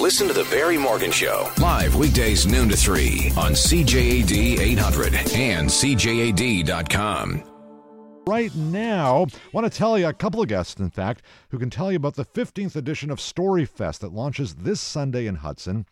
Listen to The Barry Morgan Show. Live weekdays noon to 3 on CJAD 800 and CJAD.com. Right now, I want to tell you a couple of guests, in fact, who can tell you about the 15th edition of Storyfest that launches this Sunday in Hudson.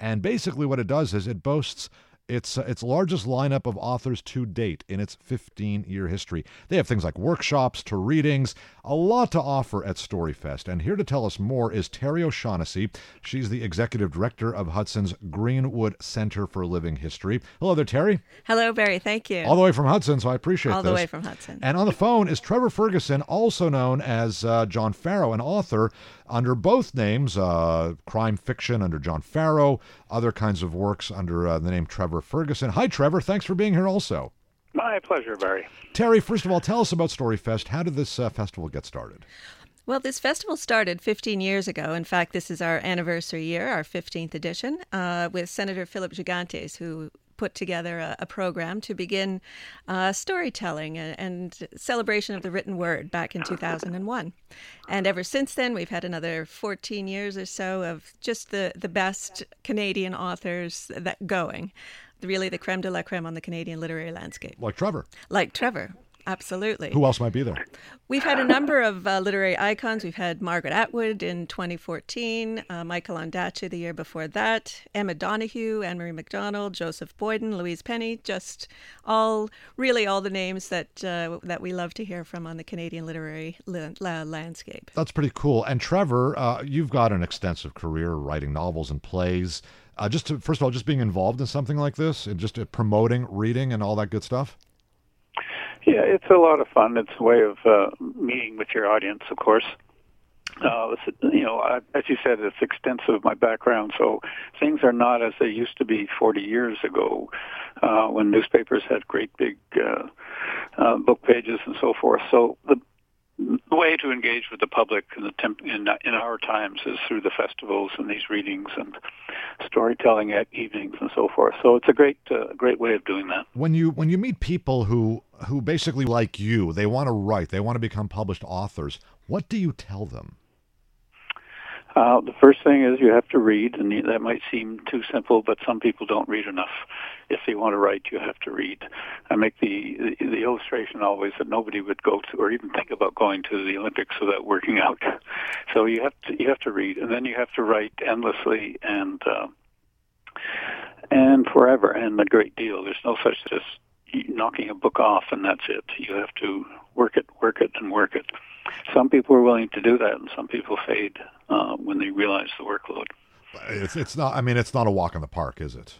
And basically, what it does is it boasts its uh, its largest lineup of authors to date in its 15 year history. They have things like workshops to readings, a lot to offer at Storyfest. And here to tell us more is Terry O'Shaughnessy. She's the executive director of Hudson's Greenwood Center for Living History. Hello there, Terry. Hello, Barry. Thank you. All the way from Hudson, so I appreciate All this. the way from Hudson. And on the phone is Trevor Ferguson, also known as uh, John Farrow, an author under both names uh, crime fiction under John Farrow, other kinds of works under uh, the name Trevor Ferguson. Hi, Trevor. Thanks for being here also. My pleasure, Barry. Terry, first of all, tell us about Storyfest. How did this uh, festival get started? Well, this festival started 15 years ago. In fact, this is our anniversary year, our 15th edition, uh, with Senator Philip Gigantes, who put together a, a program to begin uh, storytelling and, and, celebration of the written word back in 2001. And ever since then, we've had another 14 years or so of just the, the best Canadian authors that going. Really, the creme de la creme on the Canadian literary landscape. Like Trevor. Like Trevor. Absolutely. Who else might be there? We've had a number of uh, literary icons. We've had Margaret Atwood in 2014, uh, Michael Ondaatje the year before that, Emma Donoghue, Anne Marie MacDonald, Joseph Boyden, Louise Penny, just all, really all the names that uh, that we love to hear from on the Canadian literary la- landscape. That's pretty cool. And Trevor, uh, you've got an extensive career writing novels and plays. Uh, just to, first of all, just being involved in something like this and just uh, promoting reading and all that good stuff. Yeah, it's a lot of fun. It's a way of uh, meeting with your audience, of course. Uh, you know, I, as you said, it's extensive my background, so things are not as they used to be 40 years ago, uh, when newspapers had great big uh, uh, book pages and so forth. So the the way to engage with the public in, the temp- in, in our times is through the festivals and these readings and storytelling at evenings and so forth. So it's a great uh, great way of doing that. When you when you meet people who who basically like you, they want to write, they want to become published authors. What do you tell them? Uh, the first thing is you have to read, and that might seem too simple, but some people don't read enough. If they want to write, you have to read. I make the, the illustration always that nobody would go to or even think about going to the Olympics without working out. So you have to you have to read, and then you have to write endlessly and uh, and forever and a great deal. There's no such as knocking a book off and that's it. You have to work it, work it, and work it. Some people are willing to do that, and some people fade uh, when they realize the workload. It's it's not. I mean, it's not a walk in the park, is it?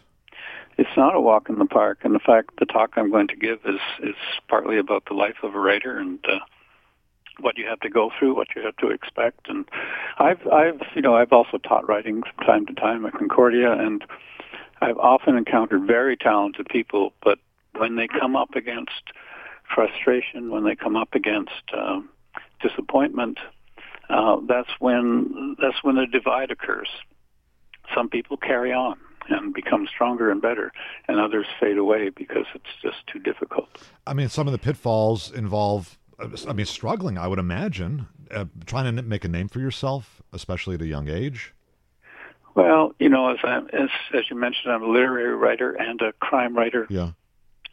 It's not a walk in the park, and in fact, the talk I'm going to give is is partly about the life of a writer and uh, what you have to go through, what you have to expect. And I've I've you know I've also taught writing from time to time at Concordia, and I've often encountered very talented people, but when they come up against frustration, when they come up against um, disappointment, uh, that's when that's when a divide occurs. Some people carry on and become stronger and better, and others fade away because it's just too difficult. I mean, some of the pitfalls involve, I mean, struggling. I would imagine uh, trying to make a name for yourself, especially at a young age. Well, you know, as I, as as you mentioned, I'm a literary writer and a crime writer. Yeah.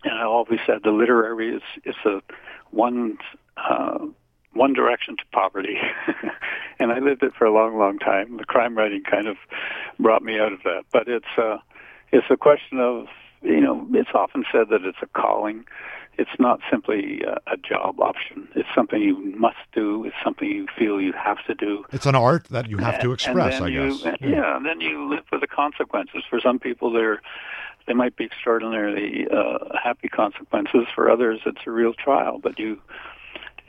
And I always said the literary is is a one uh, one direction to poverty, and I lived it for a long, long time. The crime writing kind of brought me out of that, but it's uh, it's a question of you know it's often said that it's a calling. It's not simply a, a job option. It's something you must do. It's something you feel you have to do. It's an art that you have to express, I you, guess. Yeah. yeah, and then you live with the consequences. For some people, they're they might be extraordinarily uh, happy consequences. For others, it's a real trial. But you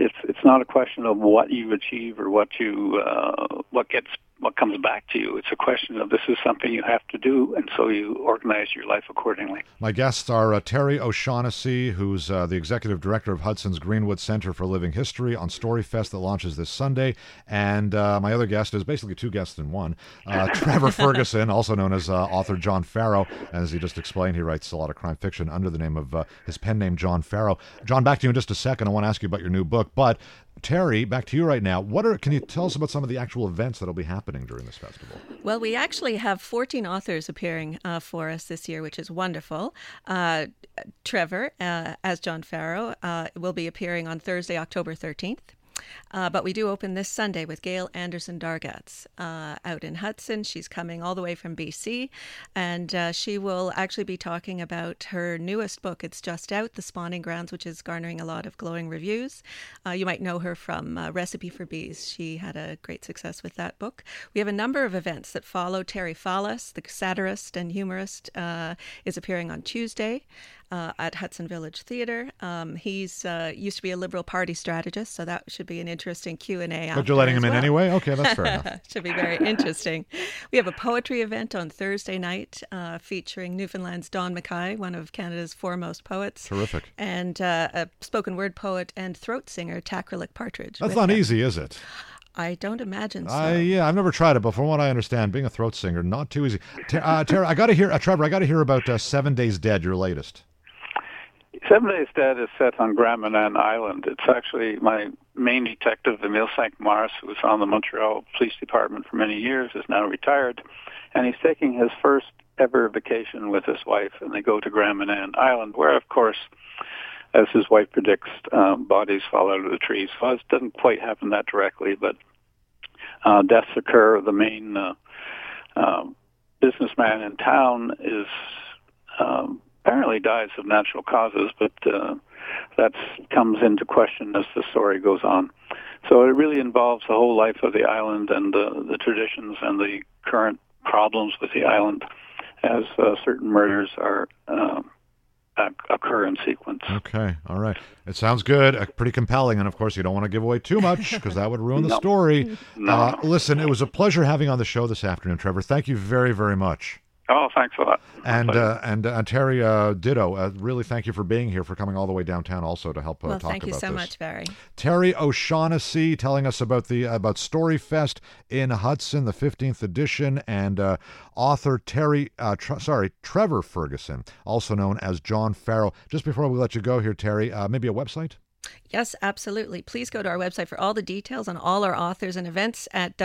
it's it's not a question of what you achieve or what you uh, what gets what comes back to you. It's a question of this is something you have to do, and so you organize your life accordingly. My guests are uh, Terry O'Shaughnessy, who's uh, the executive director of Hudson's Greenwood Center for Living History on Storyfest that launches this Sunday, and uh, my other guest is basically two guests in one, uh, Trevor Ferguson, also known as uh, author John Farrow. And as he just explained, he writes a lot of crime fiction under the name of uh, his pen name John Farrow. John, back to you in just a second. I want to ask you about your new book, but Terry, back to you right now. What are can you tell us about some of the actual events that'll be happening during this festival? Well, we actually have 14 authors appearing uh, for us this year, which is wonderful. Uh, Trevor, uh, as John Farrow, uh, will be appearing on Thursday, October 13th. Uh, but we do open this Sunday with Gail Anderson Dargatz uh, out in Hudson. She's coming all the way from BC, and uh, she will actually be talking about her newest book. It's just out, The Spawning Grounds, which is garnering a lot of glowing reviews. Uh, you might know her from uh, Recipe for Bees. She had a great success with that book. We have a number of events that follow. Terry Fallis, the satirist and humorist, uh, is appearing on Tuesday uh, at Hudson Village Theatre. Um, he's uh, used to be a Liberal Party strategist, so that should be an interesting Q and A. But you're letting him well. in anyway. Okay, that's fair enough. should be very interesting. we have a poetry event on Thursday night uh, featuring Newfoundland's Don McKay, one of Canada's foremost poets. Terrific. And uh, a spoken word poet and throat singer, Taqralik Partridge. That's not him. easy, is it? I don't imagine so. Uh, yeah, I've never tried it, but from what I understand, being a throat singer, not too easy. Uh, Tara, I got to hear, uh, Trevor, I got to hear about uh, Seven Days Dead, your latest. Seven Days Dead is set on Grand Island. It's actually my main detective, Emile Cinq Mars, who was on the Montreal Police Department for many years, is now retired, and he's taking his first ever vacation with his wife, and they go to Grand Island, where, of course, as his wife predicts, um, bodies fall out of the trees. Well, it doesn't quite happen that directly, but uh, deaths occur. The main uh, uh, businessman in town is um, apparently dies of natural causes, but uh, that comes into question as the story goes on. So it really involves the whole life of the island and the, the traditions and the current problems with the island as uh, certain murders are uh, occur in sequence. Okay, all right. It sounds good, uh, pretty compelling, and of course, you don't want to give away too much because that would ruin the no. story. No. Uh, listen, it was a pleasure having on the show this afternoon, Trevor. Thank you very, very much. Oh, thanks a lot. And uh, and uh, Terry uh, Ditto, uh, really thank you for being here, for coming all the way downtown, also to help uh, well, talk about this. thank you so this. much, Barry. Terry O'Shaughnessy telling us about the about Story Fest in Hudson, the 15th edition, and uh, author Terry, tr- sorry, Trevor Ferguson, also known as John Farrell. Just before we let you go here, Terry, maybe a website. Yes, absolutely. Please go to our website for all the details on all our authors and events at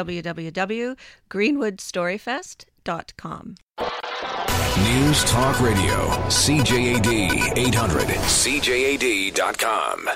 News Talk Radio, CJAD 800, CJAD.com.